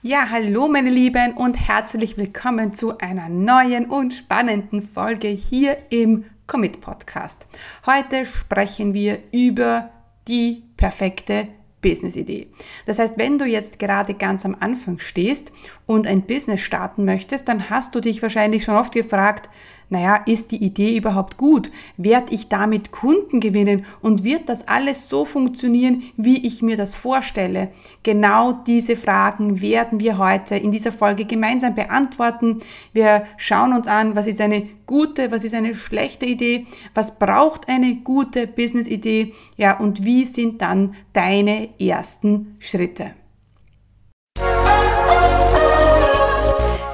Ja, hallo meine Lieben und herzlich willkommen zu einer neuen und spannenden Folge hier im Commit Podcast. Heute sprechen wir über die perfekte Business-Idee. Das heißt, wenn du jetzt gerade ganz am Anfang stehst und ein Business starten möchtest, dann hast du dich wahrscheinlich schon oft gefragt, naja, ist die Idee überhaupt gut? Werde ich damit Kunden gewinnen? Und wird das alles so funktionieren, wie ich mir das vorstelle? Genau diese Fragen werden wir heute in dieser Folge gemeinsam beantworten. Wir schauen uns an, was ist eine gute, was ist eine schlechte Idee? Was braucht eine gute Business-Idee? Ja, und wie sind dann deine ersten Schritte?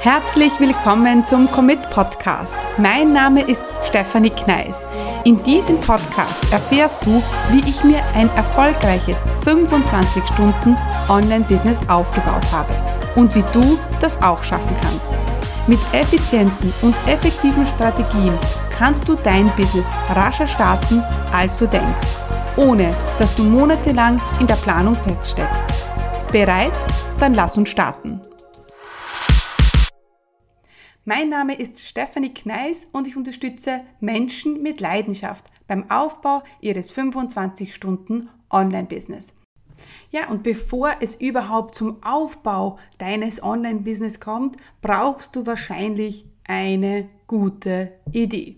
Herzlich willkommen zum Commit Podcast. Mein Name ist Stefanie Kneis. In diesem Podcast erfährst du, wie ich mir ein erfolgreiches 25 Stunden Online-Business aufgebaut habe und wie du das auch schaffen kannst. Mit effizienten und effektiven Strategien kannst du dein Business rascher starten, als du denkst, ohne dass du monatelang in der Planung feststeckst. Bereit? Dann lass uns starten. Mein Name ist Stefanie Kneis und ich unterstütze Menschen mit Leidenschaft beim Aufbau ihres 25 Stunden Online-Business. Ja, und bevor es überhaupt zum Aufbau deines Online-Business kommt, brauchst du wahrscheinlich eine gute Idee.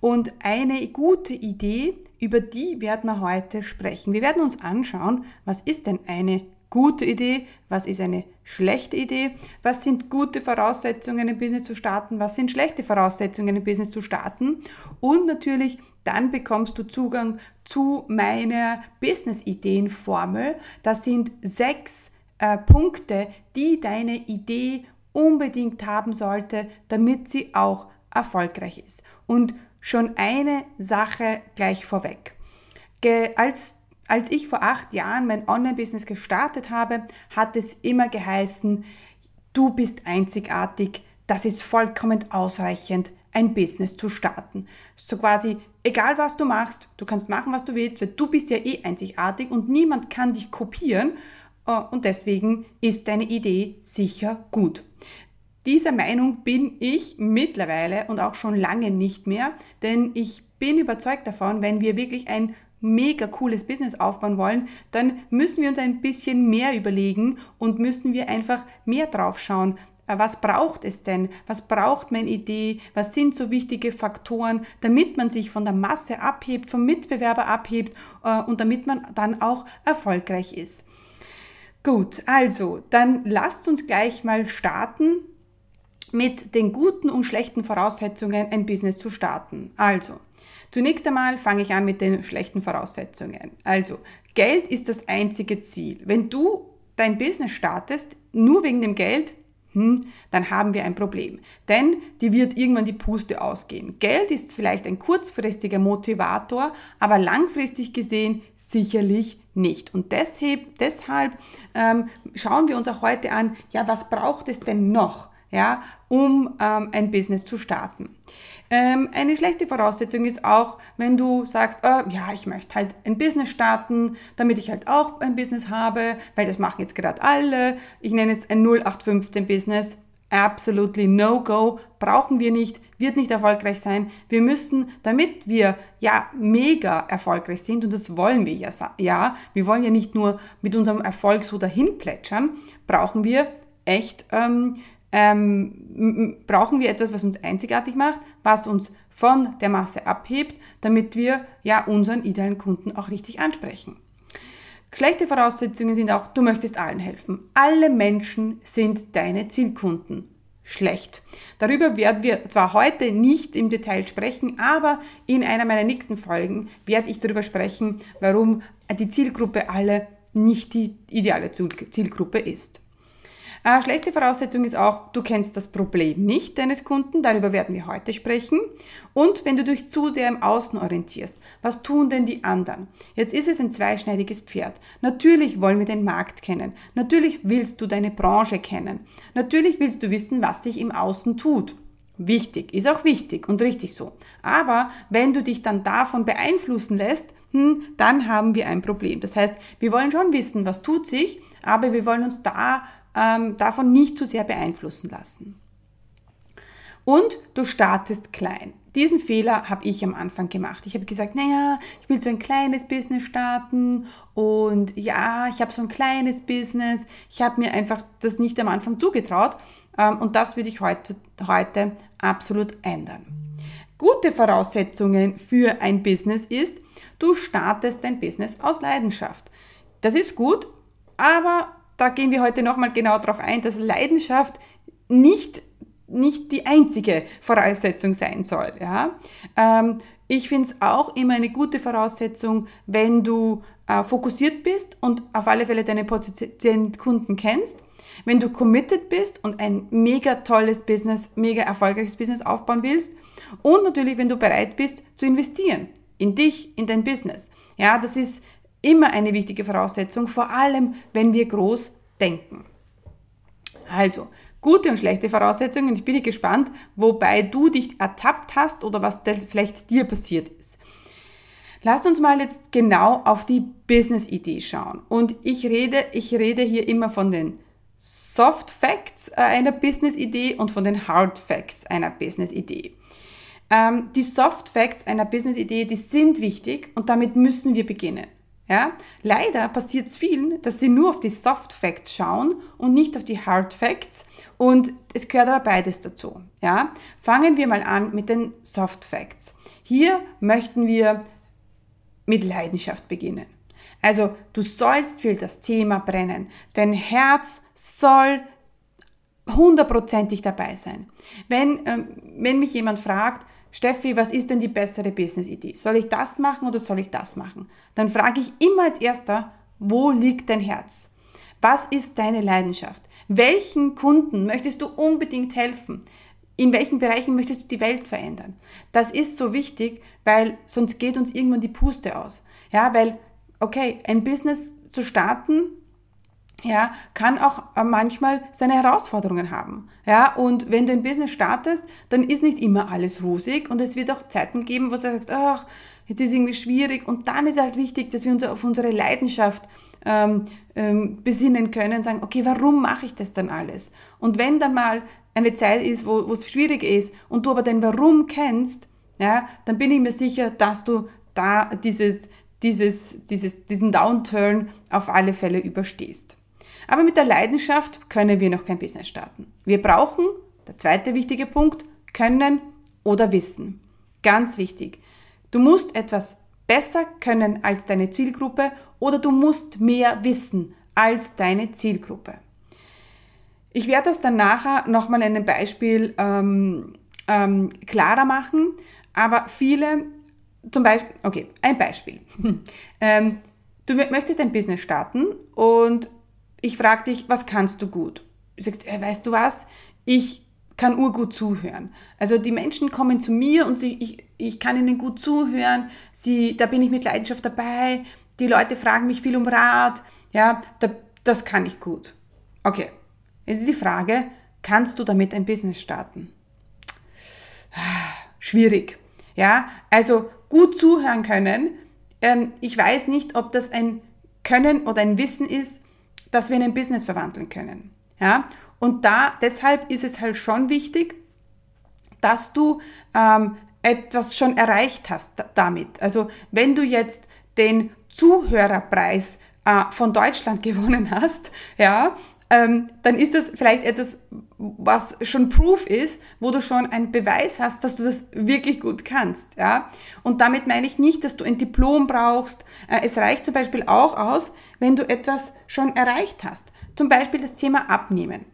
Und eine gute Idee, über die werden wir heute sprechen. Wir werden uns anschauen, was ist denn eine gute Idee, was ist eine schlechte Idee, was sind gute Voraussetzungen im Business zu starten, was sind schlechte Voraussetzungen im Business zu starten und natürlich dann bekommst du Zugang zu meiner Business-Ideen-Formel. Das sind sechs äh, Punkte, die deine Idee unbedingt haben sollte, damit sie auch erfolgreich ist. Und schon eine Sache gleich vorweg. Als als ich vor acht Jahren mein Online-Business gestartet habe, hat es immer geheißen, du bist einzigartig, das ist vollkommen ausreichend, ein Business zu starten. So quasi, egal was du machst, du kannst machen, was du willst, weil du bist ja eh einzigartig und niemand kann dich kopieren äh, und deswegen ist deine Idee sicher gut. Dieser Meinung bin ich mittlerweile und auch schon lange nicht mehr, denn ich bin überzeugt davon, wenn wir wirklich ein mega cooles Business aufbauen wollen, dann müssen wir uns ein bisschen mehr überlegen und müssen wir einfach mehr drauf schauen. Äh, was braucht es denn? Was braucht meine Idee? Was sind so wichtige Faktoren, damit man sich von der Masse abhebt, vom Mitbewerber abhebt äh, und damit man dann auch erfolgreich ist? Gut, also dann lasst uns gleich mal starten mit den guten und schlechten Voraussetzungen, ein Business zu starten. Also, Zunächst einmal fange ich an mit den schlechten Voraussetzungen. Also, Geld ist das einzige Ziel. Wenn du dein Business startest, nur wegen dem Geld, hm, dann haben wir ein Problem. Denn die wird irgendwann die Puste ausgehen. Geld ist vielleicht ein kurzfristiger Motivator, aber langfristig gesehen sicherlich nicht. Und deshalb, deshalb ähm, schauen wir uns auch heute an, ja, was braucht es denn noch, ja, um ähm, ein Business zu starten. Ähm, eine schlechte Voraussetzung ist auch, wenn du sagst, oh, ja, ich möchte halt ein Business starten, damit ich halt auch ein Business habe, weil das machen jetzt gerade alle. Ich nenne es ein 0815 Business. Absolutely no go. Brauchen wir nicht, wird nicht erfolgreich sein. Wir müssen, damit wir ja mega erfolgreich sind, und das wollen wir ja, ja, wir wollen ja nicht nur mit unserem Erfolg so dahin plätschern, brauchen wir echt ähm, ähm, brauchen wir etwas, was uns einzigartig macht, was uns von der Masse abhebt, damit wir ja unseren idealen Kunden auch richtig ansprechen. Schlechte Voraussetzungen sind auch, du möchtest allen helfen. Alle Menschen sind deine Zielkunden. Schlecht. Darüber werden wir zwar heute nicht im Detail sprechen, aber in einer meiner nächsten Folgen werde ich darüber sprechen, warum die Zielgruppe alle nicht die ideale Zielgruppe ist. Eine schlechte Voraussetzung ist auch, du kennst das Problem nicht deines Kunden, darüber werden wir heute sprechen. Und wenn du dich zu sehr im Außen orientierst, was tun denn die anderen? Jetzt ist es ein zweischneidiges Pferd. Natürlich wollen wir den Markt kennen. Natürlich willst du deine Branche kennen. Natürlich willst du wissen, was sich im Außen tut. Wichtig, ist auch wichtig und richtig so. Aber wenn du dich dann davon beeinflussen lässt, hm, dann haben wir ein Problem. Das heißt, wir wollen schon wissen, was tut sich, aber wir wollen uns da ähm, davon nicht zu sehr beeinflussen lassen. Und du startest klein. Diesen Fehler habe ich am Anfang gemacht. Ich habe gesagt, naja, ich will so ein kleines Business starten und ja, ich habe so ein kleines Business. Ich habe mir einfach das nicht am Anfang zugetraut ähm, und das würde ich heute, heute absolut ändern. Gute Voraussetzungen für ein Business ist, du startest dein Business aus Leidenschaft. Das ist gut, aber da gehen wir heute nochmal genau darauf ein, dass Leidenschaft nicht nicht die einzige Voraussetzung sein soll. Ja? Ähm, ich finde es auch immer eine gute Voraussetzung, wenn du äh, fokussiert bist und auf alle Fälle deine potenziellen Kunden kennst. Wenn du committed bist und ein mega tolles Business, mega erfolgreiches Business aufbauen willst. Und natürlich, wenn du bereit bist zu investieren in dich, in dein Business. Ja, das ist immer eine wichtige Voraussetzung, vor allem wenn wir groß denken. Also, gute und schlechte Voraussetzungen. Ich bin gespannt, wobei du dich ertappt hast oder was vielleicht dir passiert ist. Lasst uns mal jetzt genau auf die Business-Idee schauen. Und ich rede, ich rede hier immer von den Soft Facts äh, einer Business-Idee und von den Hard Facts einer Business-Idee. Ähm, die Soft Facts einer Business-Idee, die sind wichtig und damit müssen wir beginnen. Ja? Leider passiert es vielen, dass sie nur auf die Soft Facts schauen und nicht auf die Hard Facts und es gehört aber beides dazu. Ja? Fangen wir mal an mit den Soft Facts. Hier möchten wir mit Leidenschaft beginnen. Also du sollst für das Thema brennen. Dein Herz soll hundertprozentig dabei sein. Wenn, ähm, wenn mich jemand fragt, Steffi, was ist denn die bessere Business-Idee? Soll ich das machen oder soll ich das machen? Dann frage ich immer als erster, wo liegt dein Herz? Was ist deine Leidenschaft? Welchen Kunden möchtest du unbedingt helfen? In welchen Bereichen möchtest du die Welt verändern? Das ist so wichtig, weil sonst geht uns irgendwann die Puste aus. Ja, weil, okay, ein Business zu starten, ja, kann auch äh, manchmal seine Herausforderungen haben. Ja, und wenn du ein Business startest, dann ist nicht immer alles rosig und es wird auch Zeiten geben, wo du sagst, ach, jetzt ist irgendwie schwierig und dann ist halt wichtig, dass wir uns auf unsere Leidenschaft ähm, ähm, besinnen können und sagen, okay, warum mache ich das dann alles? Und wenn dann mal eine Zeit ist, wo es schwierig ist und du aber den Warum kennst, ja, dann bin ich mir sicher, dass du da dieses, dieses, dieses, diesen Downturn auf alle Fälle überstehst. Aber mit der Leidenschaft können wir noch kein Business starten. Wir brauchen, der zweite wichtige Punkt, Können oder Wissen. Ganz wichtig. Du musst etwas besser können als deine Zielgruppe oder du musst mehr wissen als deine Zielgruppe. Ich werde das dann nachher nochmal in einem Beispiel ähm, ähm, klarer machen, aber viele, zum Beispiel, okay, ein Beispiel. ähm, du möchtest ein Business starten und ich frage dich, was kannst du gut? Du sagst, äh, weißt du was? Ich kann urgut zuhören. Also die Menschen kommen zu mir und sie, ich, ich kann ihnen gut zuhören. Sie, da bin ich mit Leidenschaft dabei. Die Leute fragen mich viel um Rat. Ja, da, das kann ich gut. Okay. Jetzt ist die Frage, kannst du damit ein Business starten? Schwierig. Ja, also gut zuhören können. Ähm, ich weiß nicht, ob das ein Können oder ein Wissen ist, dass wir in ein Business verwandeln können. Ja? Und da, deshalb ist es halt schon wichtig, dass du ähm, etwas schon erreicht hast damit. Also wenn du jetzt den Zuhörerpreis äh, von Deutschland gewonnen hast, ja, ähm, dann ist das vielleicht etwas, was schon Proof ist, wo du schon einen Beweis hast, dass du das wirklich gut kannst. Ja? Und damit meine ich nicht, dass du ein Diplom brauchst. Äh, es reicht zum Beispiel auch aus, wenn du etwas schon erreicht hast. Zum Beispiel das Thema Abnehmen.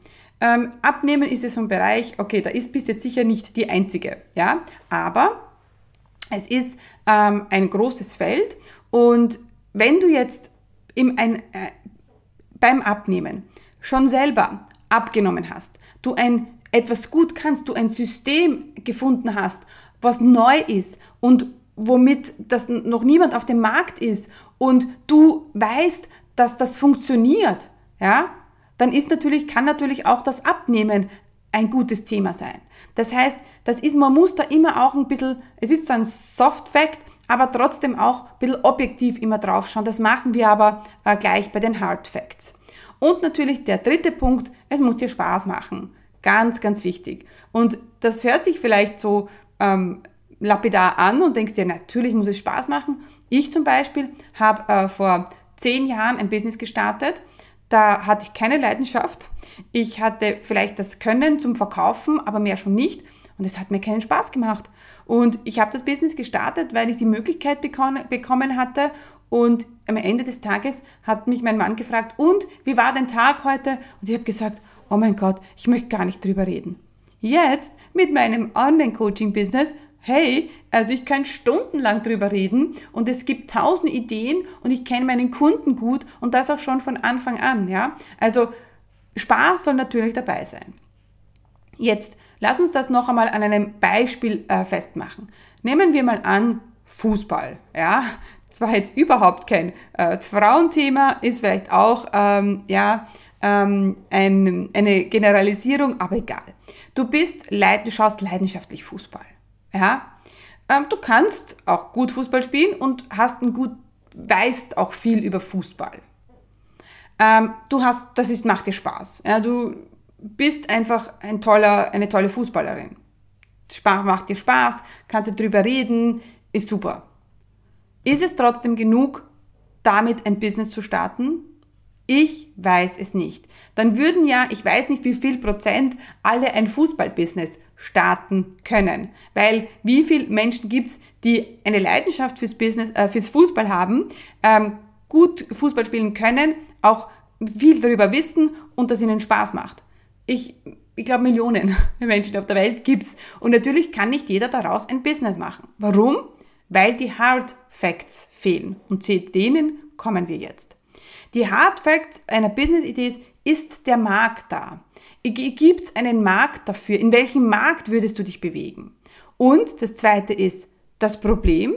Ähm, Abnehmen ist ja so ein Bereich, okay, da ist bis jetzt sicher nicht die einzige, ja, aber es ist ähm, ein großes Feld und wenn du jetzt im, ein, äh, beim Abnehmen schon selber abgenommen hast, du ein etwas gut kannst, du ein System gefunden hast, was neu ist und womit das noch niemand auf dem Markt ist und du weißt, dass das funktioniert, ja, dann ist natürlich, kann natürlich auch das Abnehmen ein gutes Thema sein. Das heißt, das ist, man muss da immer auch ein bisschen, es ist so ein Soft Fact, aber trotzdem auch ein bisschen objektiv immer draufschauen. Das machen wir aber äh, gleich bei den Hard Facts. Und natürlich der dritte Punkt, es muss dir Spaß machen. Ganz, ganz wichtig. Und das hört sich vielleicht so ähm, lapidar an und denkst dir, natürlich muss es Spaß machen. Ich zum Beispiel habe äh, vor zehn Jahren ein Business gestartet. Da hatte ich keine Leidenschaft. Ich hatte vielleicht das Können zum Verkaufen, aber mehr schon nicht. Und es hat mir keinen Spaß gemacht. Und ich habe das Business gestartet, weil ich die Möglichkeit bekommen hatte. Und am Ende des Tages hat mich mein Mann gefragt, und wie war dein Tag heute? Und ich habe gesagt, oh mein Gott, ich möchte gar nicht drüber reden. Jetzt mit meinem Online-Coaching-Business, hey, also ich kann stundenlang drüber reden und es gibt tausend Ideen und ich kenne meinen Kunden gut und das auch schon von Anfang an, ja. Also Spaß soll natürlich dabei sein. Jetzt lass uns das noch einmal an einem Beispiel äh, festmachen. Nehmen wir mal an Fußball, ja. Zwar jetzt überhaupt kein äh, Frauenthema, ist vielleicht auch, ähm, ja, ähm, ein, eine Generalisierung, aber egal. Du bist, leid, du schaust leidenschaftlich Fußball. Ja? Ähm, du kannst auch gut Fußball spielen und hast ein gut, weißt auch viel über Fußball. Ähm, du hast, das ist, macht dir Spaß. Ja? Du bist einfach ein toller, eine tolle Fußballerin. Spaß, macht dir Spaß, kannst du drüber reden, ist super. Ist es trotzdem genug, damit ein Business zu starten? Ich weiß es nicht. Dann würden ja, ich weiß nicht wie viel Prozent, alle ein Fußballbusiness starten können. Weil wie viele Menschen gibt's, die eine Leidenschaft fürs Business, äh, fürs Fußball haben, ähm, gut Fußball spielen können, auch viel darüber wissen und das ihnen Spaß macht. Ich, ich glaube, Millionen Menschen auf der Welt gibt's. Und natürlich kann nicht jeder daraus ein Business machen. Warum? Weil die Hard Facts fehlen. Und zu denen kommen wir jetzt. Die Hard Facts einer Business-Idee ist, ist der Markt da? Gibt es einen Markt dafür? In welchem Markt würdest du dich bewegen? Und das zweite ist das Problem.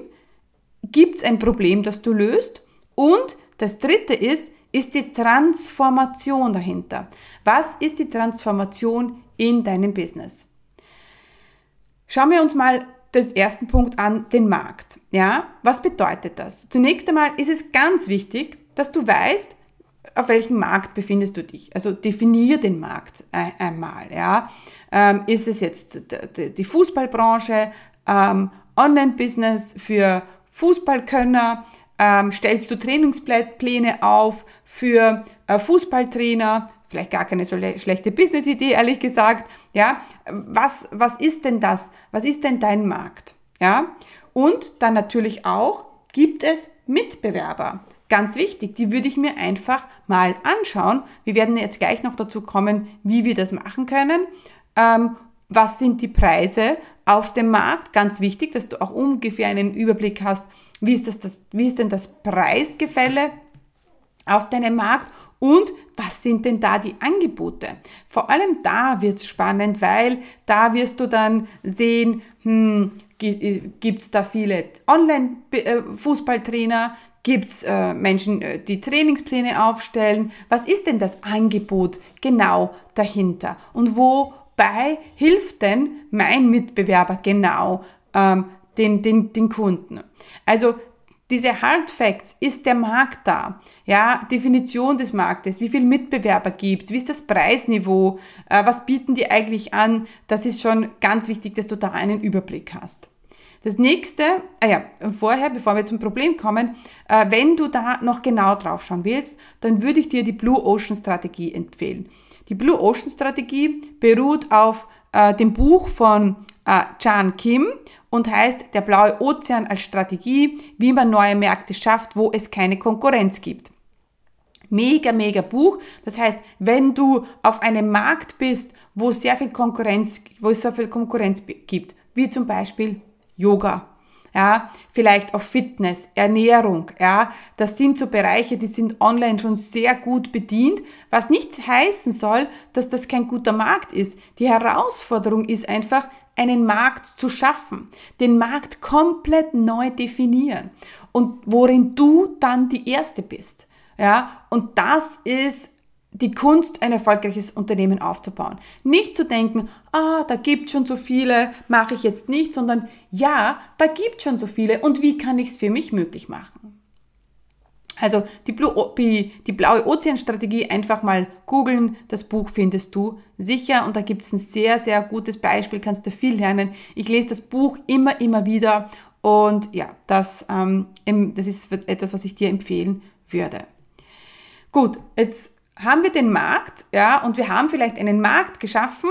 Gibt es ein Problem, das du löst? Und das dritte ist, ist die Transformation dahinter. Was ist die Transformation in deinem Business? Schauen wir uns mal den ersten Punkt an, den Markt. Ja, was bedeutet das? Zunächst einmal ist es ganz wichtig, dass du weißt, auf welchem Markt befindest du dich. Also definier den Markt einmal. Ja. Ähm, ist es jetzt die Fußballbranche, ähm, Online-Business für Fußballkönner? Ähm, stellst du Trainingspläne auf für äh, Fußballtrainer? Vielleicht gar keine so schlechte Business-Idee, ehrlich gesagt. Ja, was, was ist denn das? Was ist denn dein Markt? Ja, und dann natürlich auch, gibt es Mitbewerber? Ganz wichtig, die würde ich mir einfach mal anschauen. Wir werden jetzt gleich noch dazu kommen, wie wir das machen können. Ähm, was sind die Preise auf dem Markt? Ganz wichtig, dass du auch ungefähr einen Überblick hast, wie ist, das, das, wie ist denn das Preisgefälle auf deinem Markt und was sind denn da die Angebote? Vor allem da wird es spannend, weil da wirst du dann sehen, hm, gibt es da viele Online-Fußballtrainer, Gibt es äh, Menschen, äh, die Trainingspläne aufstellen? Was ist denn das Angebot genau dahinter? Und wobei hilft denn mein Mitbewerber genau ähm, den, den, den Kunden? Also diese Hard Facts, ist der Markt da? Ja, Definition des Marktes, wie viel Mitbewerber gibt wie ist das Preisniveau, äh, was bieten die eigentlich an? Das ist schon ganz wichtig, dass du da einen Überblick hast. Das nächste, ah ja, vorher, bevor wir zum Problem kommen, äh, wenn du da noch genau drauf schauen willst, dann würde ich dir die Blue Ocean Strategie empfehlen. Die Blue Ocean Strategie beruht auf äh, dem Buch von äh, Chan Kim und heißt Der blaue Ozean als Strategie, wie man neue Märkte schafft, wo es keine Konkurrenz gibt. Mega, mega Buch. Das heißt, wenn du auf einem Markt bist, wo sehr viel Konkurrenz, wo es sehr viel Konkurrenz gibt, wie zum Beispiel Yoga, ja, vielleicht auch Fitness, Ernährung, ja, das sind so Bereiche, die sind online schon sehr gut bedient, was nicht heißen soll, dass das kein guter Markt ist. Die Herausforderung ist einfach, einen Markt zu schaffen, den Markt komplett neu definieren und worin du dann die Erste bist. Ja, und das ist die Kunst, ein erfolgreiches Unternehmen aufzubauen. Nicht zu denken, ah, da gibt schon so viele, mache ich jetzt nicht, sondern ja, da gibt schon so viele und wie kann ich es für mich möglich machen? Also die, Blue, die blaue Ozeanstrategie einfach mal googeln, das Buch findest du sicher und da gibt es ein sehr, sehr gutes Beispiel, kannst du viel lernen. Ich lese das Buch immer, immer wieder und ja, das, ähm, das ist etwas, was ich dir empfehlen würde. Gut, jetzt haben wir den Markt, ja, und wir haben vielleicht einen Markt geschaffen,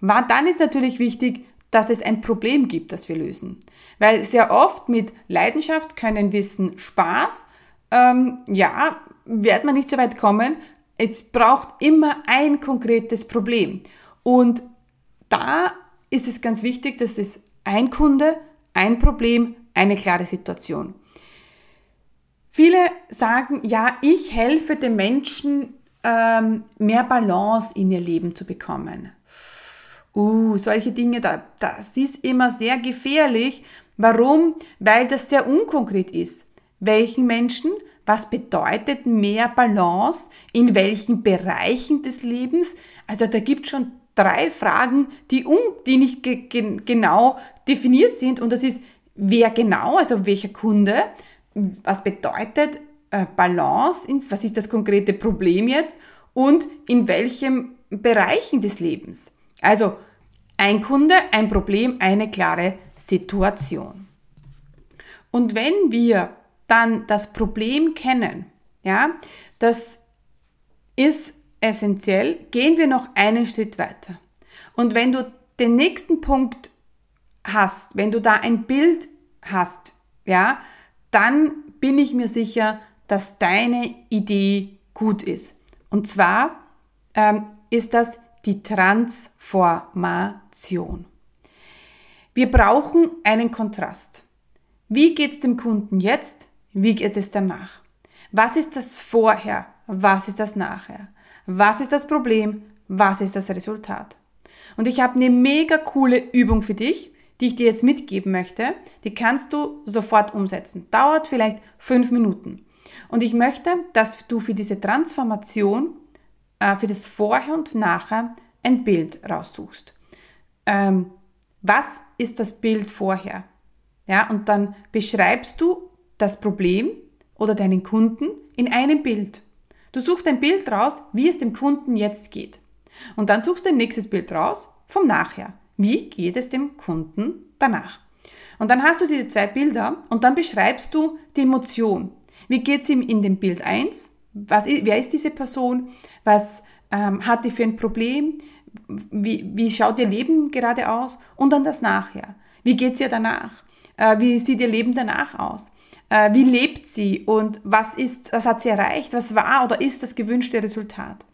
war, dann ist natürlich wichtig, dass es ein Problem gibt, das wir lösen. Weil sehr oft mit Leidenschaft können Wissen Spaß, ähm, ja, wird man nicht so weit kommen. Es braucht immer ein konkretes Problem. Und da ist es ganz wichtig, dass es ein Kunde, ein Problem, eine klare Situation. Viele sagen, ja, ich helfe den Menschen, ähm, mehr Balance in ihr Leben zu bekommen. Uh, solche Dinge, da, das ist immer sehr gefährlich. Warum? Weil das sehr unkonkret ist. Welchen Menschen? Was bedeutet mehr Balance? In welchen Bereichen des Lebens? Also da gibt es schon drei Fragen, die, um, die nicht ge ge genau definiert sind. Und das ist, wer genau, also welcher Kunde? Was bedeutet äh, Balance? Was ist das konkrete Problem jetzt? Und in welchen Bereichen des Lebens? Also ein Kunde, ein Problem, eine klare Situation. Und wenn wir dann das Problem kennen, ja, das ist essentiell, gehen wir noch einen Schritt weiter. Und wenn du den nächsten Punkt hast, wenn du da ein Bild hast, ja, dann bin ich mir sicher, dass deine Idee gut ist. Und zwar ähm, ist das die Transformation. Wir brauchen einen Kontrast. Wie geht es dem Kunden jetzt? Wie geht es danach? Was ist das Vorher? Was ist das Nachher? Was ist das Problem? Was ist das Resultat? Und ich habe eine mega coole Übung für dich, die ich dir jetzt mitgeben möchte. Die kannst du sofort umsetzen. Dauert vielleicht fünf Minuten. Und ich möchte, dass du für diese Transformation, äh, für das Vorher und Nachher ein Bild raussuchst. Ähm, was ist das Bild vorher? Ja, und dann beschreibst du das Problem oder deinen Kunden in einem Bild. Du suchst ein Bild raus, wie es dem Kunden jetzt geht. Und dann suchst du ein nächstes Bild raus vom Nachher. Wie geht es dem Kunden danach? Und dann hast du diese zwei Bilder und dann beschreibst du die Emotion. Wie geht es ihm in dem Bild 1? Was, wer ist diese Person? Was ähm, hat die für ein Problem? Wie, wie schaut ihr Leben gerade aus? Und dann das Nachher. Wie geht es ihr danach? Äh, wie sieht ihr Leben danach aus? Äh, wie lebt sie und was ist, was hat sie erreicht? Was war oder ist das gewünschte Resultat?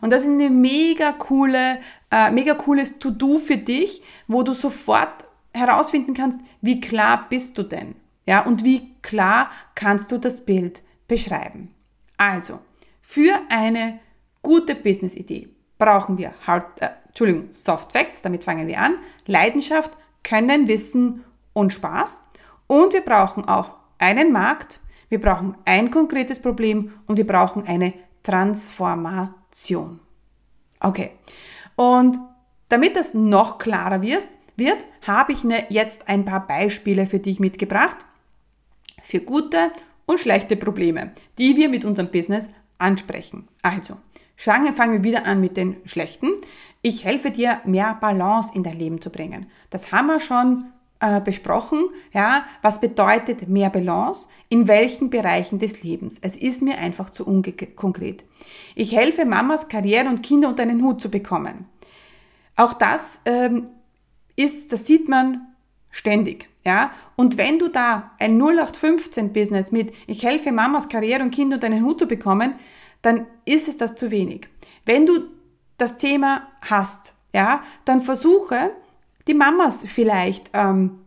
Und das ist eine mega coole, äh, mega cooles To-Do für dich, wo du sofort herausfinden kannst, wie klar bist du denn? Ja, und wie klar kannst du das Bild beschreiben? Also, für eine gute Business-Idee brauchen wir Hard, äh, Entschuldigung, Soft Facts, damit fangen wir an, Leidenschaft, Können, Wissen und Spaß. Und wir brauchen auch einen Markt, wir brauchen ein konkretes Problem und wir brauchen eine Transformation. Okay. Und damit das noch klarer wird, wird habe ich jetzt ein paar Beispiele für dich mitgebracht für gute und schlechte Probleme, die wir mit unserem Business ansprechen. Also, fangen wir wieder an mit den schlechten. Ich helfe dir, mehr Balance in dein Leben zu bringen. Das haben wir schon äh, besprochen. Ja, was bedeutet mehr Balance? In welchen Bereichen des Lebens? Es ist mir einfach zu unkonkret. Ich helfe Mamas, Karriere und Kinder unter einen Hut zu bekommen. Auch das ähm, ist, das sieht man ständig. Ja, und wenn du da ein 0815 Business mit ich helfe Mamas Karriere und Kinder unter einen Hut zu bekommen, dann ist es das zu wenig. Wenn du das Thema hast, ja, dann versuche die Mamas vielleicht ähm,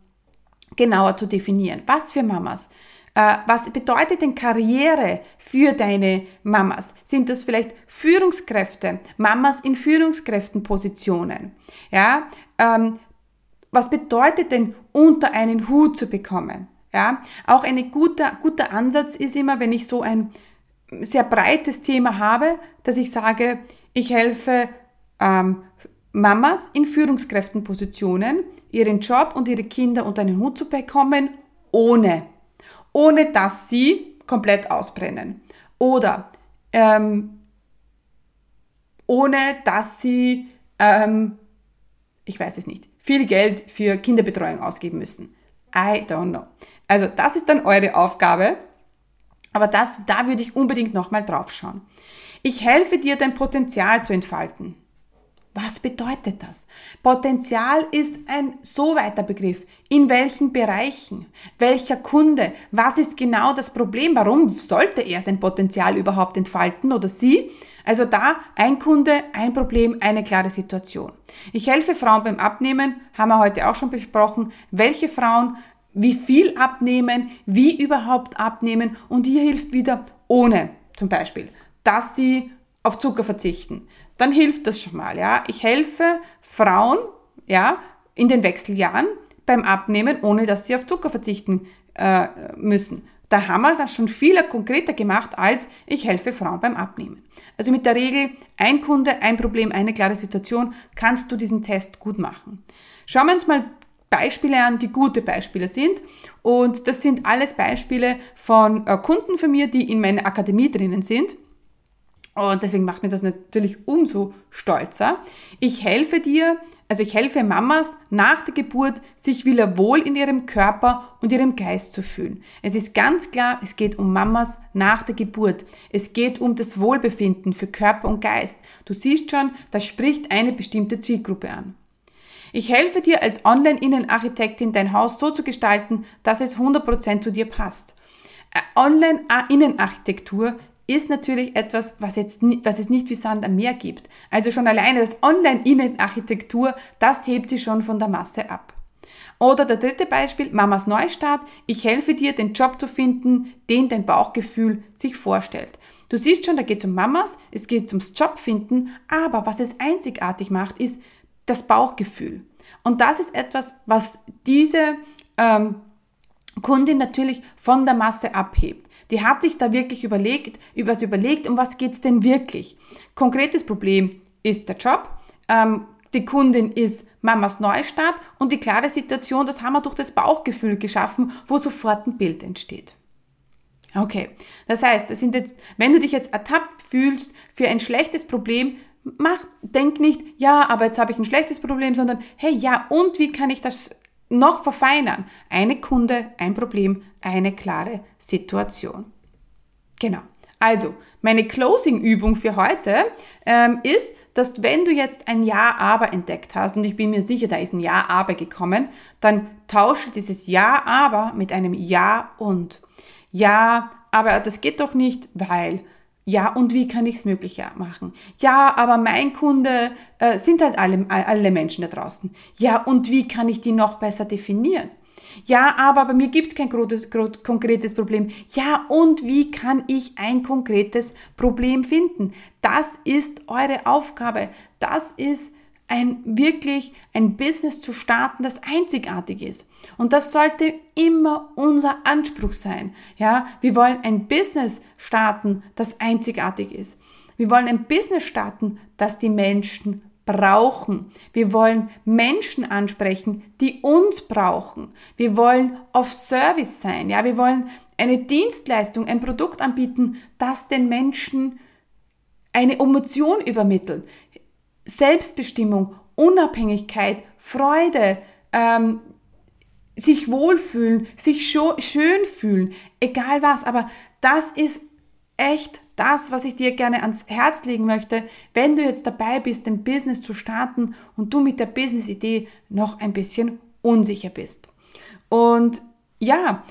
genauer zu definieren. Was für Mamas? Äh, was bedeutet denn Karriere für deine Mamas? Sind das vielleicht Führungskräfte, Mamas in Führungskräftenpositionen? Ja, ähm, was bedeutet denn unter einen Hut zu bekommen? Ja, auch ein guter, guter Ansatz ist immer, wenn ich so ein sehr breites Thema habe, dass ich sage, ich helfe ähm, Mamas in Führungskräftenpositionen, ihren Job und ihre Kinder unter einen Hut zu bekommen, ohne, ohne dass sie komplett ausbrennen. Oder ähm, ohne dass sie, ähm, ich weiß es nicht, viel Geld für Kinderbetreuung ausgeben müssen. I don't know. Also das ist dann eure Aufgabe, aber das, da würde ich unbedingt nochmal drauf schauen. Ich helfe dir, dein Potenzial zu entfalten. Was bedeutet das? Potenzial ist ein so weiter Begriff. In welchen Bereichen? Welcher Kunde? Was ist genau das Problem? Warum sollte er sein Potenzial überhaupt entfalten oder sie? Also da ein Kunde, ein Problem, eine klare Situation. Ich helfe Frauen beim Abnehmen, haben wir heute auch schon besprochen, welche Frauen wie viel abnehmen, wie überhaupt abnehmen und hier hilft wieder ohne zum Beispiel, dass sie auf Zucker verzichten dann hilft das schon mal, ja. Ich helfe Frauen, ja, in den Wechseljahren beim Abnehmen, ohne dass sie auf Zucker verzichten äh, müssen. Da haben wir das schon viel konkreter gemacht, als ich helfe Frauen beim Abnehmen. Also mit der Regel ein Kunde, ein Problem, eine klare Situation, kannst du diesen Test gut machen. Schauen wir uns mal Beispiele an, die gute Beispiele sind. Und das sind alles Beispiele von äh, Kunden von mir, die in meiner Akademie drinnen sind. Und deswegen macht mir das natürlich umso stolzer. Ich helfe dir, also ich helfe Mamas nach der Geburt, sich wieder wohl in ihrem Körper und ihrem Geist zu fühlen. Es ist ganz klar, es geht um Mamas nach der Geburt. Es geht um das Wohlbefinden für Körper und Geist. Du siehst schon, das spricht eine bestimmte Zielgruppe an. Ich helfe dir als Online-Innenarchitektin dein Haus so zu gestalten, dass es 100% zu dir passt. Äh, Online-Innenarchitektur ist natürlich etwas, was, jetzt, was es nicht wie Sand am Meer gibt. Also schon alleine das Online-Innenarchitektur, das hebt sie schon von der Masse ab. Oder der dritte Beispiel, Mamas Neustart. Ich helfe dir, den Job zu finden, den dein Bauchgefühl sich vorstellt. Du siehst schon, da geht es um Mamas, es geht ums Jobfinden, aber was es einzigartig macht, ist das Bauchgefühl. Und das ist etwas, was diese ähm, Kundin natürlich von der Masse abhebt. Die hat sich da wirklich überlegt, was überlegt, um was geht's denn wirklich. Konkretes Problem ist der Job. Ähm, die Kundin ist Mamas Neustart und die klare Situation, das haben wir durch das Bauchgefühl geschaffen, wo sofort ein Bild entsteht. Okay, das heißt, es sind jetzt, wenn du dich jetzt ertappt fühlst für ein schlechtes Problem, mach, denk nicht, ja, aber jetzt habe ich ein schlechtes Problem, sondern hey, ja, und wie kann ich das noch verfeinern. Eine Kunde, ein Problem, eine klare Situation. Genau. Also, meine Closing-Übung für heute ähm, ist, dass wenn du jetzt ein Ja-Aber entdeckt hast, und ich bin mir sicher, da ist ein Ja-Aber gekommen, dann tausche dieses Ja-Aber mit einem Ja und. Ja, aber das geht doch nicht, weil ja, und wie kann ich es möglicher machen? Ja, aber mein Kunde äh, sind halt alle, alle Menschen da draußen. Ja, und wie kann ich die noch besser definieren? Ja, aber bei mir gibt es kein konkretes Problem. Ja, und wie kann ich ein konkretes Problem finden? Das ist eure Aufgabe. Das ist ein wirklich ein Business zu starten, das einzigartig ist. Und das sollte immer unser Anspruch sein. Ja, wir wollen ein Business starten, das einzigartig ist. Wir wollen ein Business starten, das die Menschen brauchen. Wir wollen Menschen ansprechen, die uns brauchen. Wir wollen auf Service sein. Ja, wir wollen eine Dienstleistung, ein Produkt anbieten, das den Menschen eine Emotion übermittelt. Selbstbestimmung, Unabhängigkeit, Freude, ähm, sich wohlfühlen, sich schön fühlen, egal was. Aber das ist echt das, was ich dir gerne ans Herz legen möchte, wenn du jetzt dabei bist, ein Business zu starten und du mit der Business-Idee noch ein bisschen unsicher bist. Und ja,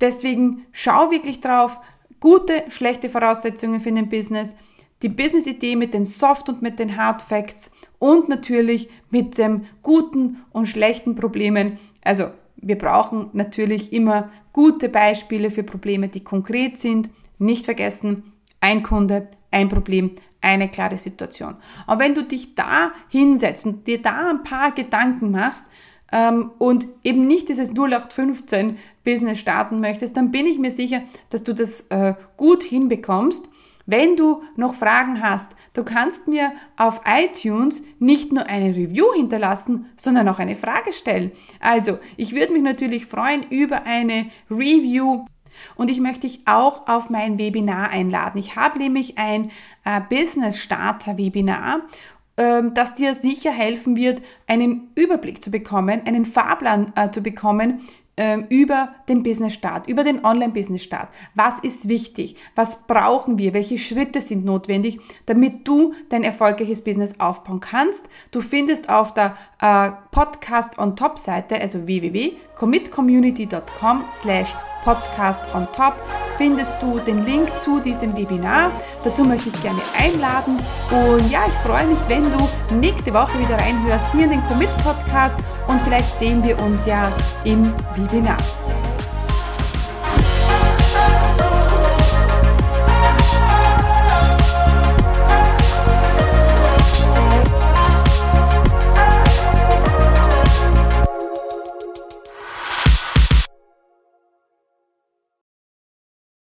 deswegen schau wirklich drauf, gute, schlechte Voraussetzungen für ein Business – die Business-Idee mit den Soft- und mit den Hard Facts und natürlich mit dem guten und schlechten Problemen. Also wir brauchen natürlich immer gute Beispiele für Probleme, die konkret sind. Nicht vergessen, ein Kunde, ein Problem, eine klare Situation. Und wenn du dich da hinsetzt und dir da ein paar Gedanken machst ähm, und eben nicht dieses 0815 Business starten möchtest, dann bin ich mir sicher, dass du das äh, gut hinbekommst wenn du noch Fragen hast, du kannst mir auf iTunes nicht nur eine Review hinterlassen, sondern auch eine Frage stellen. Also, ich würde mich natürlich freuen über eine Review Und ich möchte dich auch auf mein Webinar einladen. Ich habe nämlich ein äh, Business Starter Webinar ähm, das dir sicher helfen wird, einen Überblick zu bekommen, einen Fahrplan äh, zu bekommen über den Business Start, über den Online-Business Start. Was ist wichtig? Was brauchen wir? Welche Schritte sind notwendig, damit du dein erfolgreiches Business aufbauen kannst? Du findest auf der äh, Podcast on Top Seite, also www.commitcommunity.com slash Podcast on Top findest du den Link zu diesem Webinar. Dazu möchte ich gerne einladen. Und ja, ich freue mich, wenn du nächste Woche wieder reinhörst hier in den Commit Podcast und vielleicht sehen wir uns ja im Webinar.